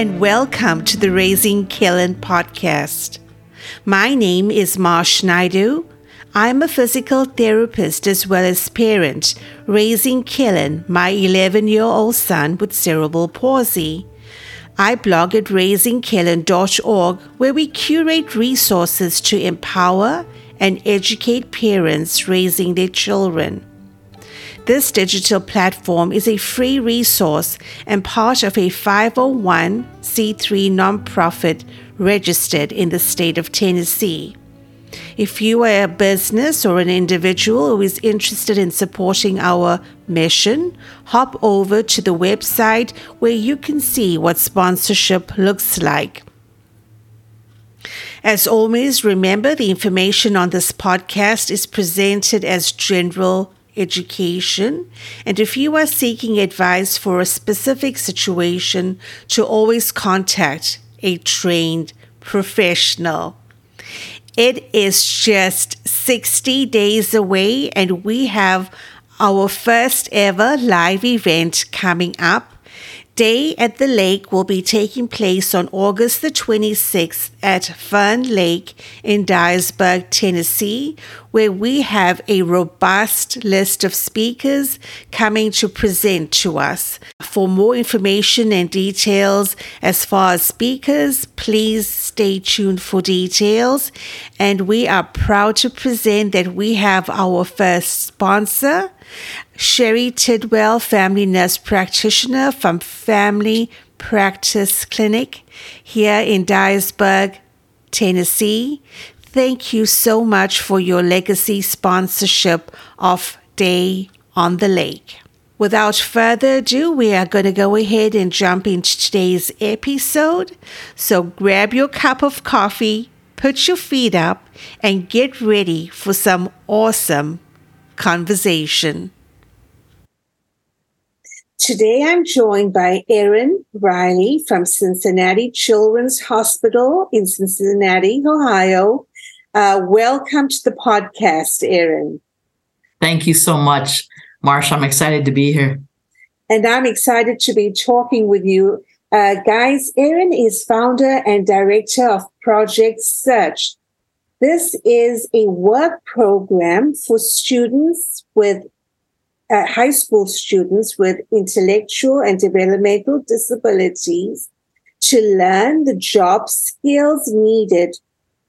And welcome to the Raising Kellan podcast. My name is Marsh Naidoo. I'm a physical therapist as well as parent, raising Kellan, my 11 year old son with cerebral palsy. I blog at raisingkellan.org where we curate resources to empower and educate parents raising their children. This digital platform is a free resource and part of a 501c3 nonprofit registered in the state of Tennessee. If you are a business or an individual who is interested in supporting our mission, hop over to the website where you can see what sponsorship looks like. As always, remember the information on this podcast is presented as general education. And if you are seeking advice for a specific situation, to always contact a trained professional. It is just 60 days away, and we have our first ever live event coming up Day at the Lake will be taking place on August the 26th at Fern Lake in Dyersburg, Tennessee, where we have a robust list of speakers coming to present to us. For more information and details as far as speakers, please stay tuned for details. And we are proud to present that we have our first sponsor. Shari Tidwell, family nurse practitioner from Family Practice Clinic here in Dyersburg, Tennessee. Thank you so much for your legacy sponsorship of Day on the Lake. Without further ado, we are going to go ahead and jump into today's episode. So grab your cup of coffee, put your feet up, and get ready for some awesome conversation. Today I'm joined by Erin Riehle from Cincinnati Children's Hospital in Cincinnati, Ohio. Uh, welcome to the podcast, Erin. Thank you so much, Marsha. I'm excited to be here. And I'm excited to be talking with you. Uh, guys, Erin is founder and director of Project Search. This is a work program for students with uh, high school students with intellectual and developmental disabilities to learn the job skills needed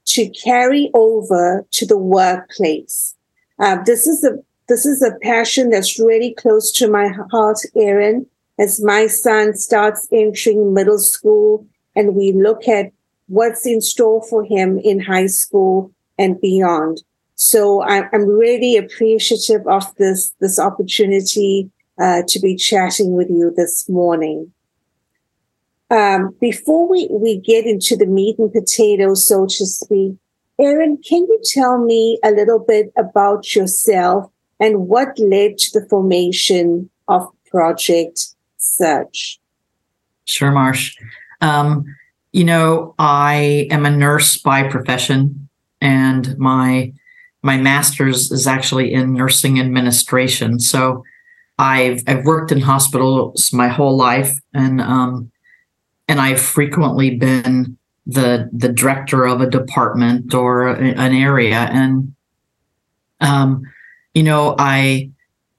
to carry over to the workplace. Uh, this is a this is a passion that's really close to my heart, Erin. As my son starts entering middle school, and we look at what's in store for him in high school and beyond. So I'm, really appreciative of this, this opportunity uh, to be chatting with you this morning. Um, before we, we get into the meat and potatoes, so to speak, Erin, can you tell me a little bit about yourself and what led to the formation of Project Search? Sure, Marsh. Um, you know, I am a nurse by profession, and my my master's is actually in nursing administration. So I've I've worked in hospitals my whole life, and um, and I've frequently been the the director of a department or an area, and um, you know I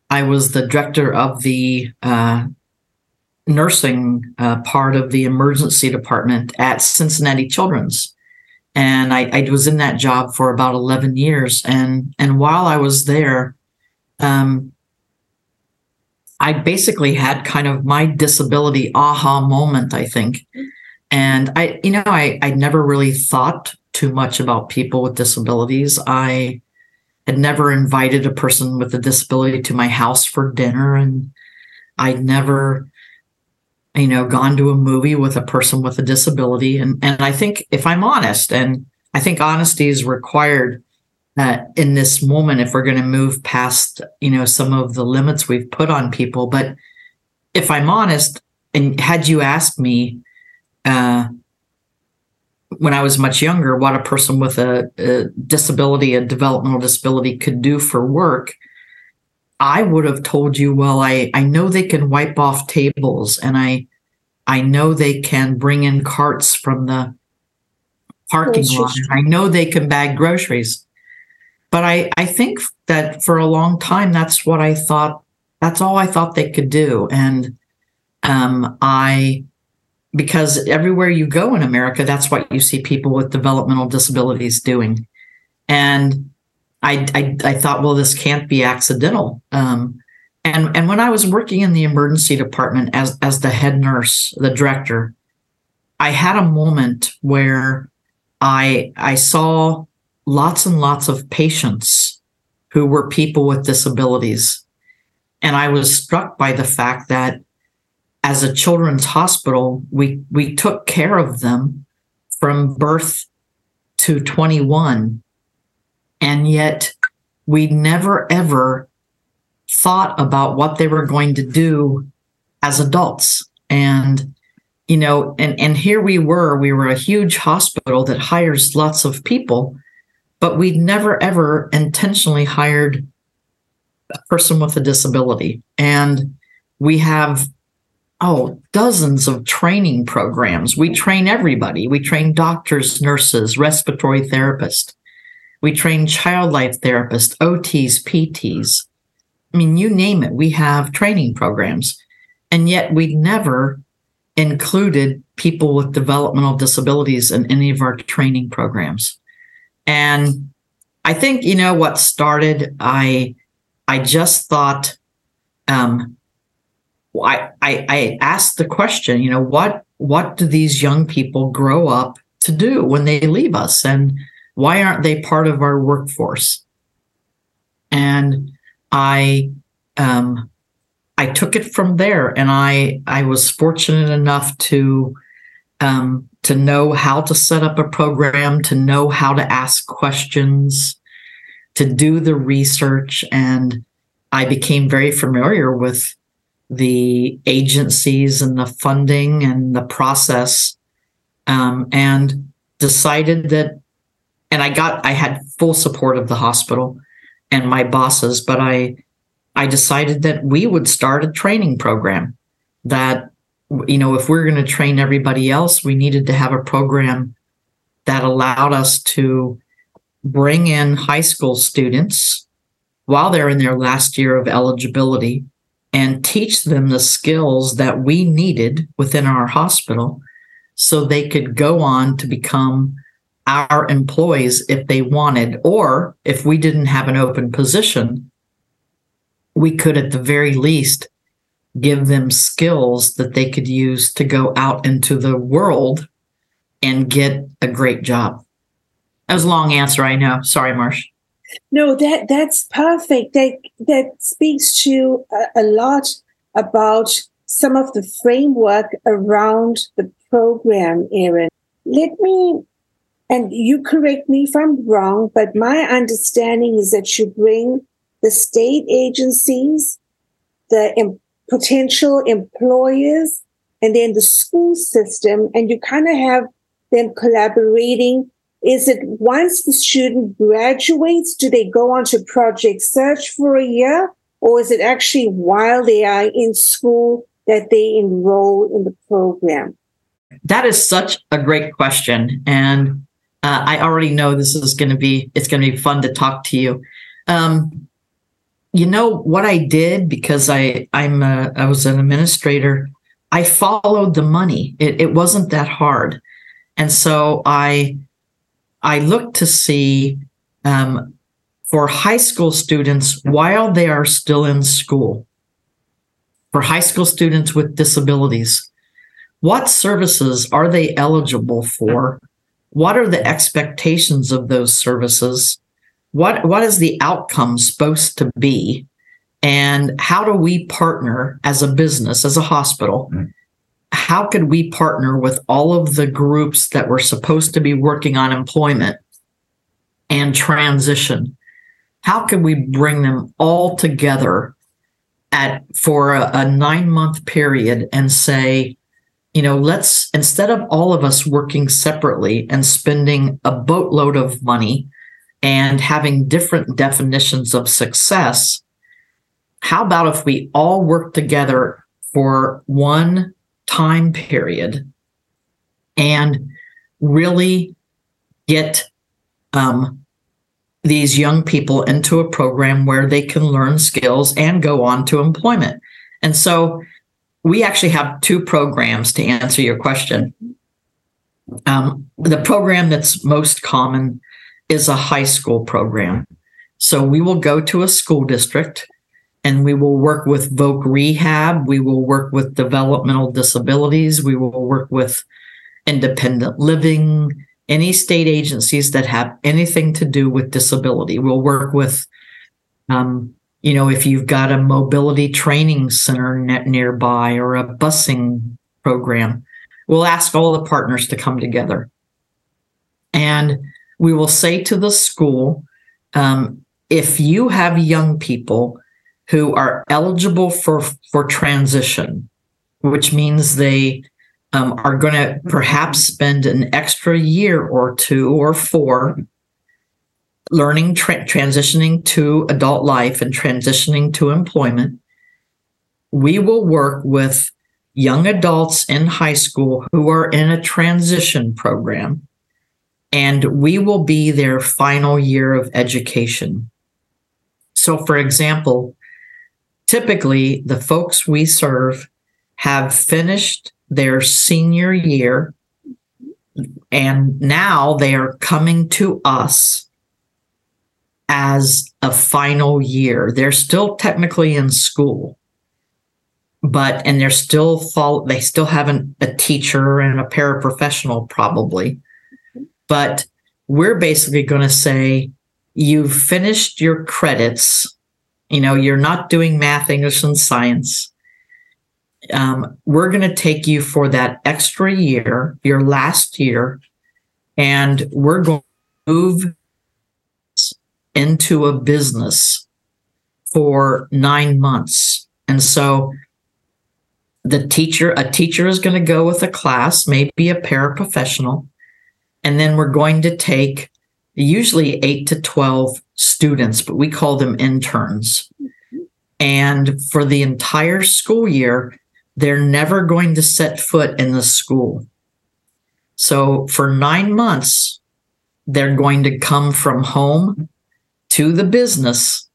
I was the director of the uh, nursing uh, part of the emergency department at Cincinnati Children's. And I, I, was in that job for about 11 years. And and while i was there um, i basically had kind of my disability aha moment i think. And i you know i i never really thought too much about people with disabilities. I had never invited a person with a disability to my house for dinner. And i'd never you know, gone to a movie with a person with a disability. And, and I think if I'm honest, and I think honesty is required uh, in this moment if we're going to move past, you know, some of the limits we've put on people. But if I'm honest, and had you asked me uh, when I was much younger what a person with a, a disability, a developmental disability could do for work, I would have told you, well, I, I know they can wipe off tables and I I know they can bring in carts from the parking lot. I know they can bag groceries. But I, I think that for a long time, that's what I thought, that's all I thought they could do. And um, I, because everywhere you go in America, that's what you see people with developmental disabilities doing. And I, I, I thought, well, this can't be accidental. Um, and and when I was working in the emergency department as as the head nurse, the director, I had a moment where I I saw lots and lots of patients who were people with disabilities. And I was struck by the fact that as a children's hospital, we we took care of them from birth to 21 and yet we never ever thought about what they were going to do as adults. And you know and and here we were we were a huge hospital that hires lots of people but we'd never ever intentionally hired a person with a disability. And we have oh dozens of training programs. We train everybody. We train doctors nurses respiratory therapists we train child life therapists ots pts I mean, you name it, we have training programs. And yet we never included people with developmental disabilities in any of our training programs. And I think, you know, what started, I I just thought um I, I I asked the question, you know, what what do these young people grow up to do when they leave us? And why aren't they part of our workforce? And I um, I took it from there, and I I was fortunate enough to um, to know how to set up a program, to know how to ask questions, to do the research, and I became very familiar with the agencies and the funding and the process, um, and decided that. And I got I had full support of the hospital and my bosses, but I I decided that we would start a training program that, you know, if we're going to train everybody else, we needed to have a program that allowed us to bring in high school students while they're in their last year of eligibility and teach them the skills that we needed within our hospital so they could go on to become our employees if they wanted, or if we didn't have an open position, we could at the very least give them skills that they could use to go out into the world and get a great job. That was a long answer, I know. Sorry, Marsh. No, that that's perfect. That that speaks to a, a lot about some of the framework around the program, Erin. Let me, and you correct me if I'm wrong, but my understanding is that you bring the state agencies, the em- potential employers, and then the school system, and you kind of have them collaborating. Is it once the student graduates, do they go on to project search for a year? Or is it actually while they are in school that they enroll in the program? That is such a great question. And uh, I already know this is going to be, it's going to be fun to talk to you. Um, you know what I did because I I'm a, I was an administrator. I followed the money. It, it wasn't that hard, and so I I looked to see um, for high school students while they are still in school. For high school students with disabilities, what services are they eligible for? What are the expectations of those services? what what is the outcome supposed to be and how do we partner as a business as a hospital mm-hmm. how could we partner with all of the groups that were supposed to be working on employment and transition how could we bring them all together at for a, a nine month period and say you know let's instead of all of us working separately and spending a boatload of money and having different definitions of success, how about if we all work together for one time period and really get um, these young people into a program where they can learn skills and go on to employment. And so we actually have two programs to answer your question. Um, the program that's most common is a high school program. So we will go to a school district and we will work with Voc Rehab. We will work with developmental disabilities. We will work with independent living, any state agencies that have anything to do with disability. We'll work with, um, you know, if you've got a mobility training center net nearby or a busing program, we'll ask all the partners to come together. And we will say to the school, um, if you have young people who are eligible for for transition, which means they um, are going to perhaps spend an extra year or two or four learning tra- transitioning to adult life and transitioning to employment we will work with young adults in high school who are in a transition program and we will be their final year of education. So for example typically the folks we serve have finished their senior year and now they are coming to us as a final year. They're still technically in school but and they're still fall they still haven't a teacher and a paraprofessional probably. But we're basically going to say you've finished your credits. You know you're not doing math english and science. Um, we're going to take you for that extra year, your last year, and we're going to move into a business for nine months. And so the teacher, a teacher is going to go with a class, maybe a paraprofessional, and then we're going to take usually eight to 12 students, but we call them interns. And for the entire school year, they're never going to set foot in the school. So for nine months, they're going to come from home to the business.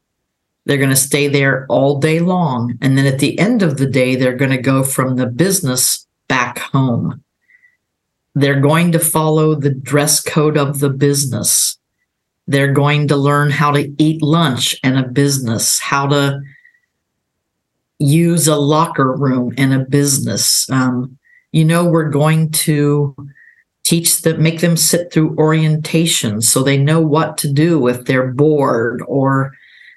They're going to stay there all day long. And then at the end of the day, they're going to go from the business back home. They're going to follow the dress code of the business. They're going to learn how to eat lunch in a business, how to use a locker room in a business. Um, you know, we're going to teach them, make them sit through orientation so they know what to do if they're bored or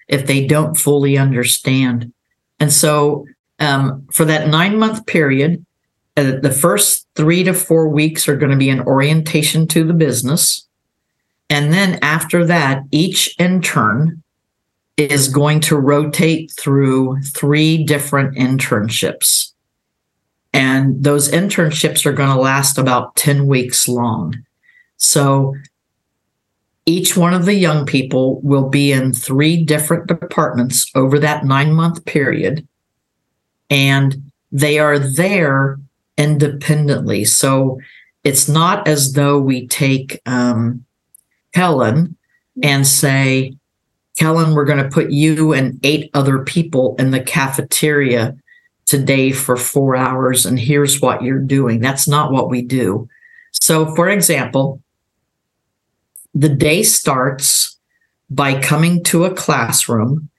if they don't fully understand. And so, um, for that nine month period, uh, the first three to four weeks are going to be an orientation to the business. And then after that, each intern is going to rotate through three different internships. And those internships are going to last about 10 weeks long. So each one of the young people will be in three different departments over that nine month period. And they are there independently. So it's not as though we take um, Helen and say, Kellan, we're going to put you and eight other people in the cafeteria today for four hours, and here's what you're doing. That's not what we do. So, for example, the day starts by coming to a classroom,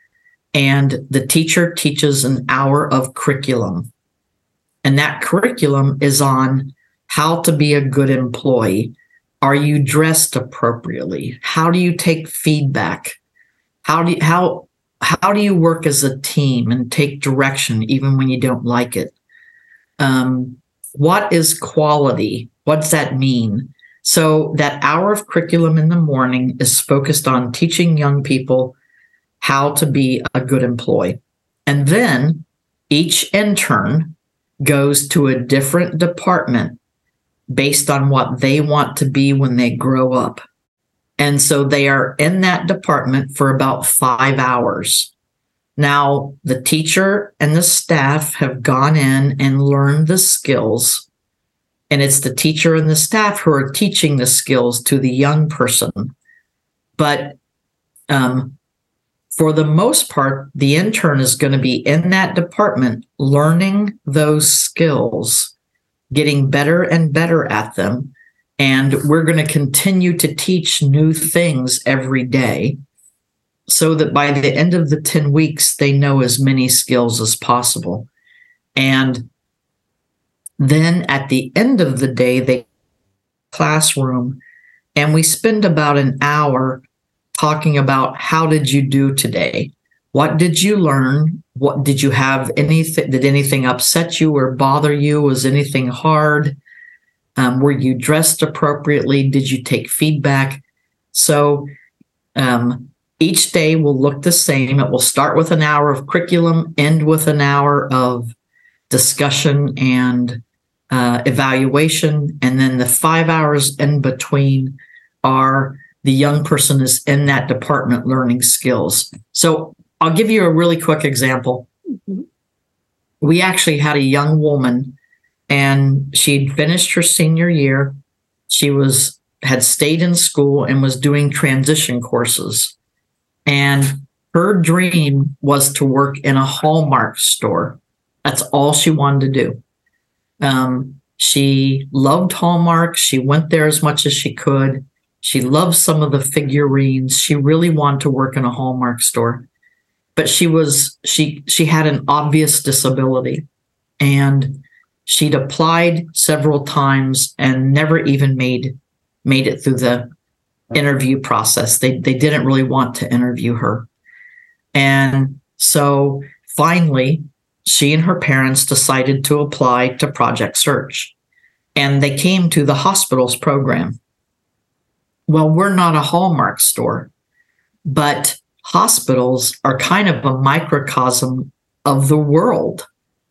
and the teacher teaches an hour of curriculum. And that curriculum is on how to be a good employee. Are you dressed appropriately? How do you take feedback? how do you, how how do you work as a team and take direction even when you don't like it? Um, what is quality? What does that mean? So that hour of curriculum in the morning is focused on teaching young people how to be a good employee. And then each intern goes to a different department based on what they want to be when they grow up and so they are in that department for about five hours. Now, the teacher and the staff have gone in and learned the skills. And it's the teacher and the staff who are teaching the skills to the young person. But um, for the most part, the intern is going to be in that department learning those skills, getting better and better at them. And we're going to continue to teach new things every day so that by the end of the 10 weeks, they know as many skills as possible. And then at the end of the day, they classroom and we spend about an hour talking about how did you do today? What did you learn? What did you have anything? Did anything upset you or bother you? Was anything hard? Um, were you dressed appropriately? Did you take feedback? So um, each day will look the same. It will start with an hour of curriculum, end with an hour of discussion and uh, evaluation. And then the five hours in between are the young person is in that department learning skills. So I'll give you a really quick example. Mm-hmm. We actually had a young woman and she'd finished her senior year. She was had stayed in school and was doing transition courses. And her dream was to work in a Hallmark store. That's all she wanted to do. Um, she loved Hallmark. She went there as much as she could. She loved some of the figurines. She really wanted to work in a Hallmark store. But she was she she had an obvious disability and she'd applied several times and never even made made it through the interview process. They they didn't really want to interview her. And so finally she and her parents decided to apply to Project Search. And they came to the hospital's program well, we're not a Hallmark store, but hospitals are kind of a microcosm of the world.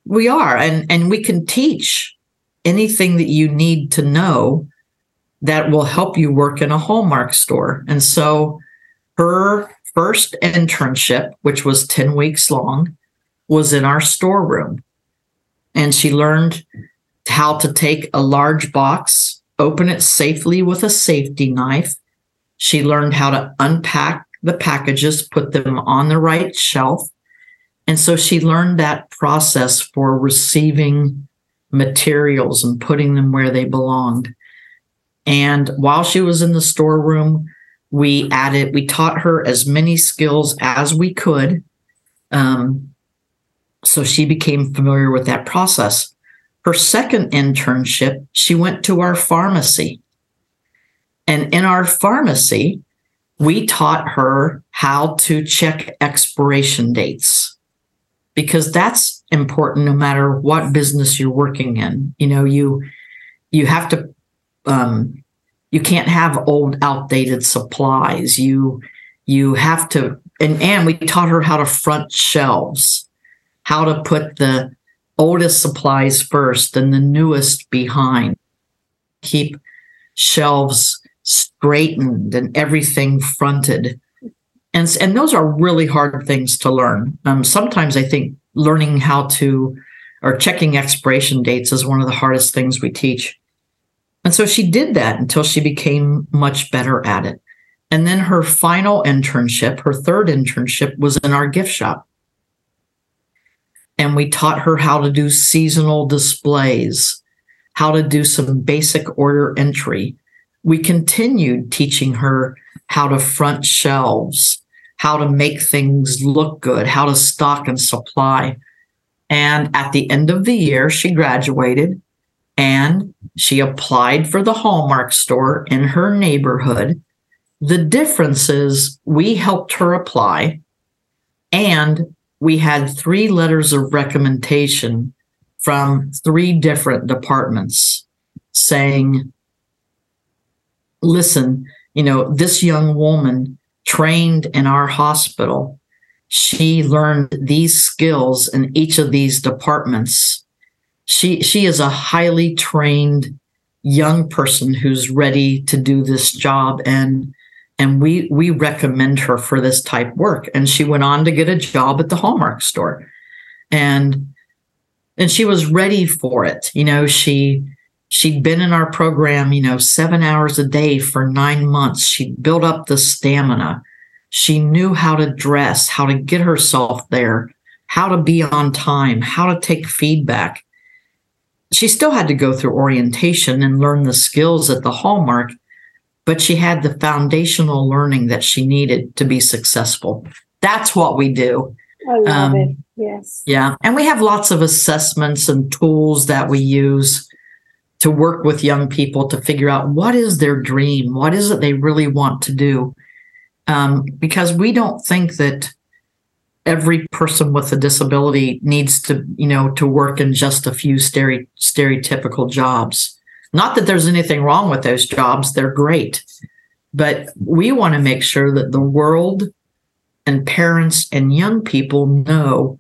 We are, and, and we can teach anything that you need to know that will help you work in a Hallmark store. And so her first internship, which was 10 weeks long, was in our storeroom. And she learned how to take a large box open it safely with a safety knife. She learned how to unpack the packages, put them on the right shelf. And so she learned that process for receiving materials and putting them where they belonged. And while she was in the storeroom, we added, we taught her as many skills as we could. Um, so she became familiar with that process. Her second internship, she went to our pharmacy. And in our pharmacy, we taught her how to check expiration dates because that's important no matter what business you're working in. You know, you you have to um, you can't have old outdated supplies. You you have to and and we taught her how to front shelves, how to put the oldest supplies first and the newest behind. Keep shelves straightened and everything fronted. And, and those are really hard things to learn. Um, sometimes I think learning how to or checking expiration dates is one of the hardest things we teach. And so she did that until she became much better at it. And then her final internship, her third internship, was in our gift shop and we taught her how to do seasonal displays, how to do some basic order entry. We continued teaching her how to front shelves, how to make things look good, how to stock and supply. And at the end of the year, she graduated and she applied for the Hallmark store in her neighborhood. The difference is we helped her apply and we had three letters of recommendation from three different departments saying, listen, you know, this young woman trained in our hospital, she learned these skills in each of these departments. She, she is a highly trained young person who's ready to do this job and and we we recommend her for this type work. And she went on to get a job at the hallmark store. And and she was ready for it. You know she she'd been in our program you know 7 hours a day for 9 months she built up the stamina she knew how to dress how to get herself there how to be on time how to take feedback she still had to go through orientation and learn the skills at the hallmark but she had the foundational learning that she needed to be successful. That's what we do. I love um, it. Yes. Yeah. And we have lots of assessments and tools that we use to work with young people to figure out what is their dream? What is it they really want to do? Um, because we don't think that every person with a disability needs to, you know, to work in just a few stere- stereotypical jobs. Not that there's anything wrong with those jobs, they're great. But we want to make sure that the world and parents and young people know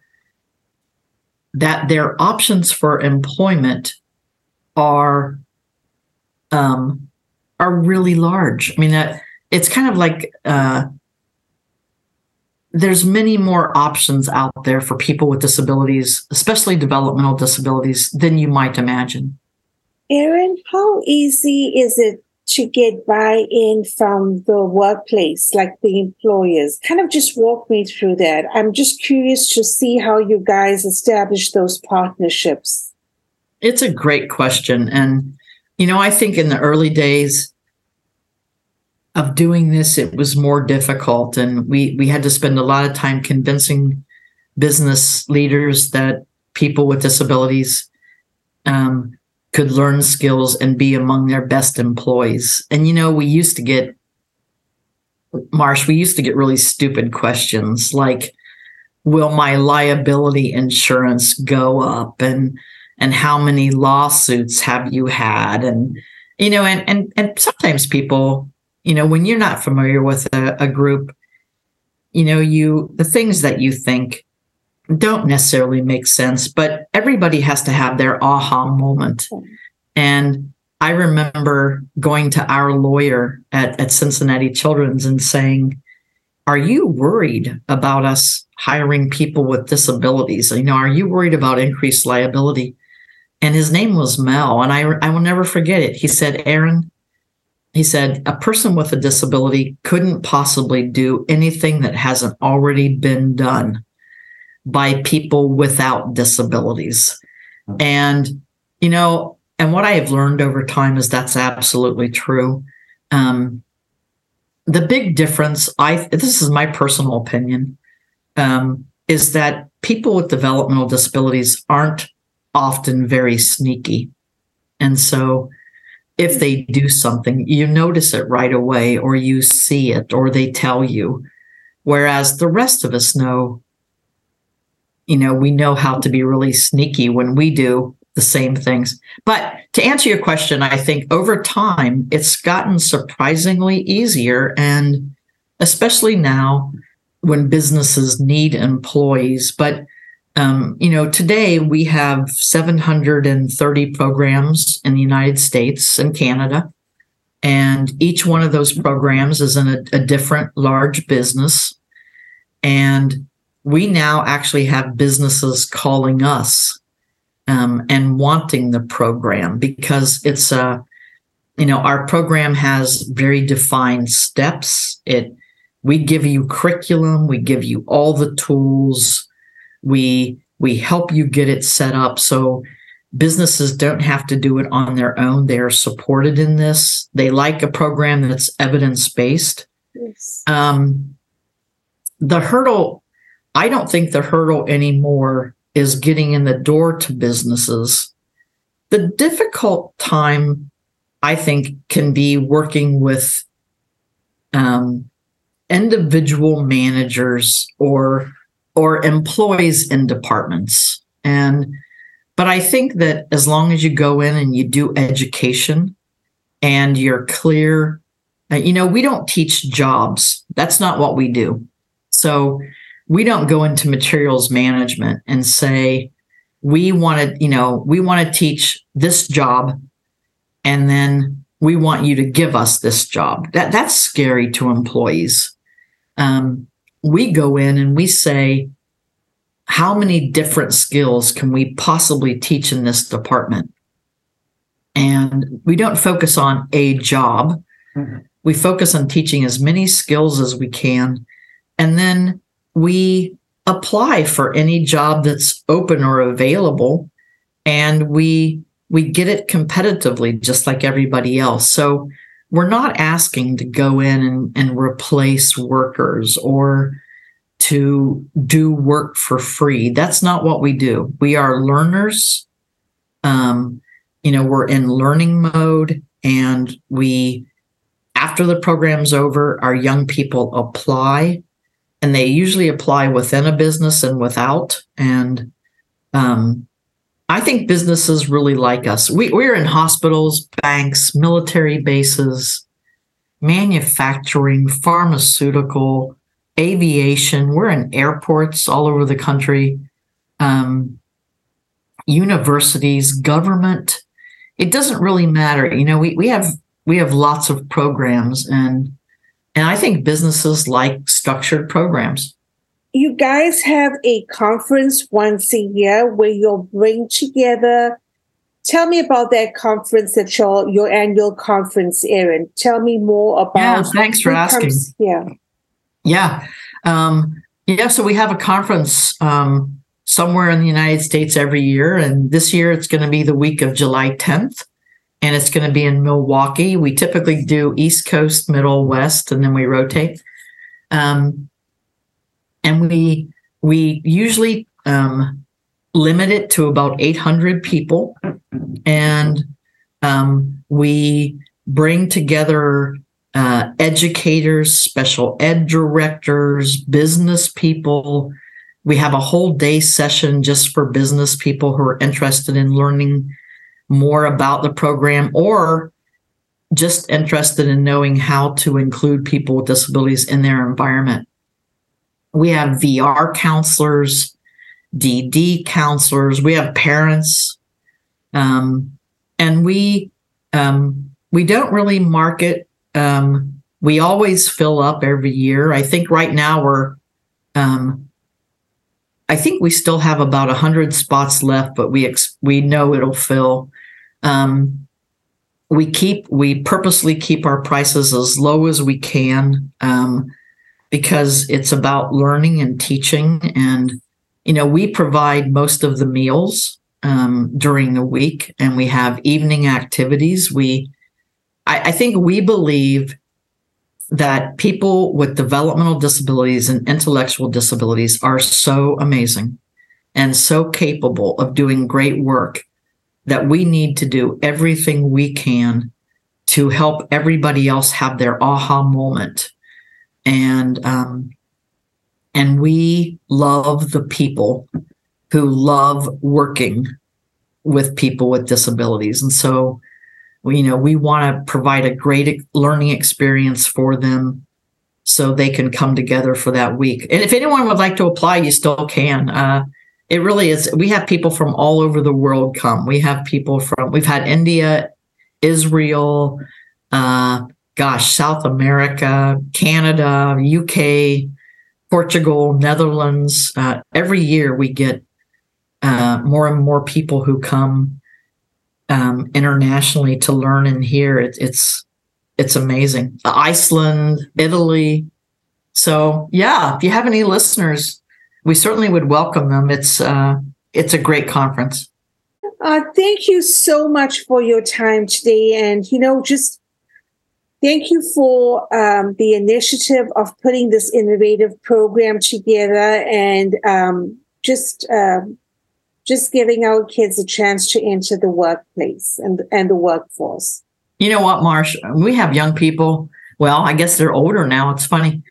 that their options for employment are um, are really large. I mean that it's kind of like uh, there's many more options out there for people with disabilities, especially developmental disabilities, than you might imagine. Erin, how easy is it to get buy in from the workplace, like the employers? Kind of just walk me through that. I'm just curious to see how you guys establish those partnerships. It's a great question. And, you know, I think in the early days, of doing this it was more difficult and we we had to spend a lot of time convincing business leaders that people with disabilities um, could learn skills and be among their best employees. And you know, we used to get Marsh, we used to get really stupid questions like will my liability insurance go up and and how many lawsuits have you had and you know and and and sometimes people you know when you're not familiar with a, a group you know you the things that you think don't necessarily make sense, but everybody has to have their aha moment. And I remember going to our lawyer at, at Cincinnati Children's and saying, Are you worried about us hiring people with disabilities? You know, are you worried about increased liability? And his name was Mel. And I, I will never forget it. He said, Erin, he said, a person with a disability couldn't possibly do anything that hasn't already been done by people without disabilities. And, you know, and what I have learned over time is that's absolutely true. Um, the big difference, I this is my personal opinion, um, is that people with developmental disabilities aren't often very sneaky. And so if they do something, you notice it right away, or you see it, or they tell you. Whereas the rest of us know you know, we know how to be really sneaky when we do the same things. But to answer your question, I think over time it's gotten surprisingly easier. And especially now when businesses need employees. But, um, you know, today we have 730 programs in the United States and Canada. And each one of those programs is in a, a different large business. And we now actually have businesses calling us um, and wanting the program because it's a you know our program has very defined steps it we give you curriculum we give you all the tools we we help you get it set up so businesses don't have to do it on their own they are supported in this they like a program that's evidence based yes. um, the hurdle I don't think the hurdle anymore is getting in the door to businesses. The difficult time, I think, can be working with um, individual managers or or employees in departments. And but I think that as long as you go in and you do education and you're clear, uh, you know, we don't teach jobs. That's not what we do. So we don't go into materials management and say we want to you know we want to teach this job and then we want you to give us this job. That that's scary to employees. Um, we go in and we say, how many different skills can we possibly teach in this department? And we don't focus on a job. Mm-hmm. We focus on teaching as many skills as we can. And then we apply for any job that's open or available. And we we get it competitively just like everybody else. So we're not asking to go in and, and replace workers or to do work for free. That's not what we do. We are learners. Um, you know, we're in learning mode and we, after the program's over, our young people apply and they usually apply within a business and without. And um, I think businesses really like us. We, we're in hospitals, banks, military bases, manufacturing, pharmaceutical, aviation. We're in airports all over the country, um, universities, government. It doesn't really matter. You know, we, we have we have lots of programs and and I think businesses like structured programs you guys have a conference once a year where you'll bring together. Tell me about that conference at your your annual conference, Erin. Tell me more about. Yeah, thanks for asking. Comes, yeah, yeah, um, yeah. So we have a conference um, somewhere in the United States every year, and this year it's going to be the week of July 10th, and it's going to be in Milwaukee. We typically do East Coast, Middle, West, and then we rotate. Um, and we we usually um, limit it to about 800 people, and um, we bring together uh, educators, special ed directors, business people. We have a whole day session just for business people who are interested in learning more about the program or just interested in knowing how to include people with disabilities in their environment. We have VR counselors, DD counselors. We have parents, um, and we um, we don't really market. Um, we always fill up every year. I think right now we're. Um, I think we still have about hundred spots left, but we ex- we know it'll fill. Um, we keep we purposely keep our prices as low as we can. Um, because it's about learning and teaching. And, you know, we provide most of the meals um, during the week and we have evening activities. We, I, I think we believe that people with developmental disabilities and intellectual disabilities are so amazing and so capable of doing great work that we need to do everything we can to help everybody else have their aha moment and um, and we love the people who love working with people with disabilities, and so you know we want to provide a great learning experience for them so they can come together for that week. And if anyone would like to apply, you still can. Uh, it really is. We have people from all over the world come. We have people from. We've had India, Israel. Uh, gosh, South America, Canada, UK, Portugal, Netherlands. Uh, every year we get uh, more and more people who come um, internationally to learn and hear. It, it's it's amazing. Iceland, Italy. So yeah, if you have any listeners, we certainly would welcome them. It's uh, it's a great conference. Uh, thank you so much for your time today, and you know, just Thank you for um, the initiative of putting this innovative program together and um, just uh, just giving our kids a chance to enter the workplace and and the workforce. You know what, Marsh? We have young people. Well, I guess they're older now. It's funny.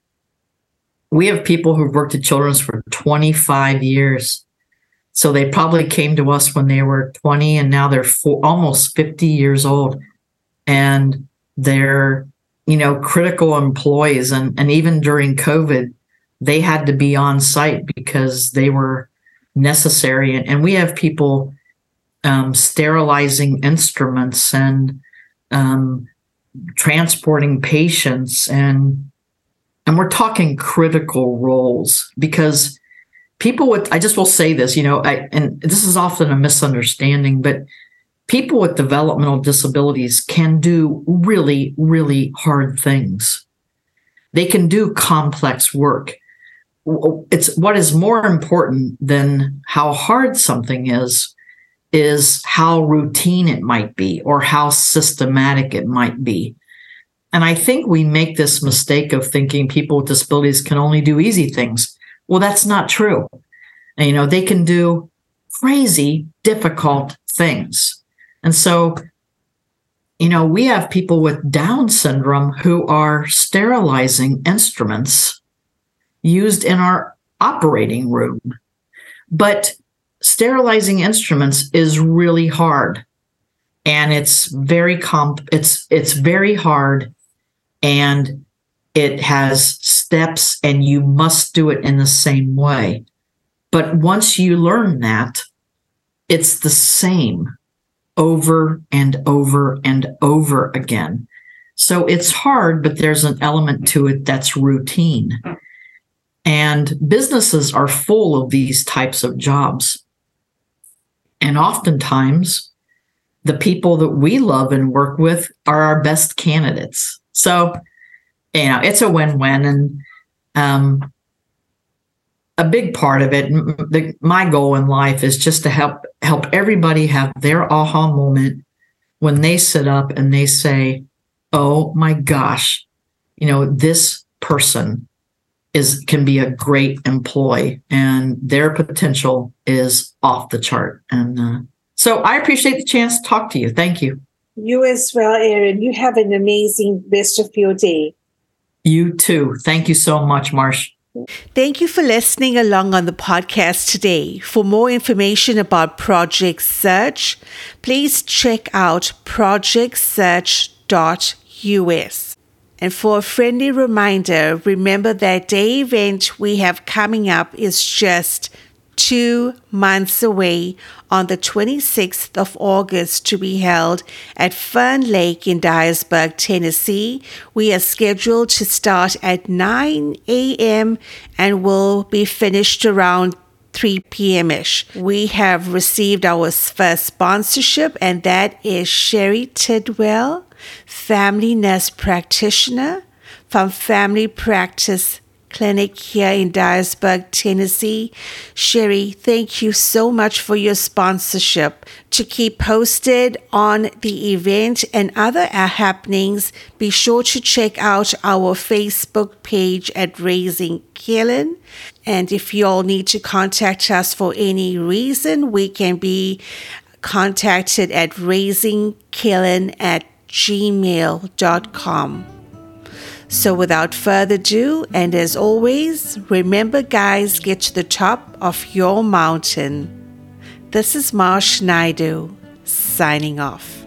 We have people who've worked at Children's for 25 years. So they probably came to us when they were 20 and now they're four, almost 50 years old. And they're you know critical employees. And and even during covid they had to be on site because they were necessary. And, and we have people um, sterilizing instruments and um, transporting patients. And and we're talking critical roles because people with i just will say this you know I, and this is often a misunderstanding but people with developmental disabilities can do really really hard things. They can do complex work. It's what is more important than how hard something is is how routine it might be or how systematic it might be. And i think we make this mistake of thinking people with disabilities can only do easy things. Well that's not true. And, you know they can do crazy difficult things and so you know we have people with down syndrome who are sterilizing instruments used in our operating room. But sterilizing instruments is really hard and it's very comp it's it's very hard and it has steps and you must do it in the same way. But once you learn that, it's the same over and over and over again. So it's hard, but there's an element to it that's routine. And businesses are full of these types of jobs. And oftentimes, the people that we love and work with are our best candidates. So, you know, it's a win win. And um, a big part of it, the, my goal in life is just to help help everybody have their aha moment when they sit up and they say, "Oh my gosh, you know, this person is can be a great employee and their potential is off the chart. And uh, so i appreciate the chance to talk to you. Thank you. You as well erin. You have an amazing rest of your day. You too. Thank you so much marsh Thank you for listening along on the podcast today. For more information about Project Search, please check out projectsearch.us. And for a friendly reminder, remember that day event we have coming up is just two months away on the 26th of August to be held at Fern Lake in Dyersburg, Tennessee. We are scheduled to start at 9 a.m. and will be finished around 3 p.m. ish. We have received our first sponsorship, and that is Shari Tidwell family nurse practitioner from Family Practice Clinic here in Dyersburg, Tennessee. Shari, thank you so much for your sponsorship. To keep posted on the event and other happenings, be sure to check out our Facebook page at Raising Kellan. And if you all need to contact us for any reason, we can be contacted at raisingkellan at gmail.com. So, without further ado, and as always, remember, guys, get to the top of your mountain. This is Marsh Naidoo signing off.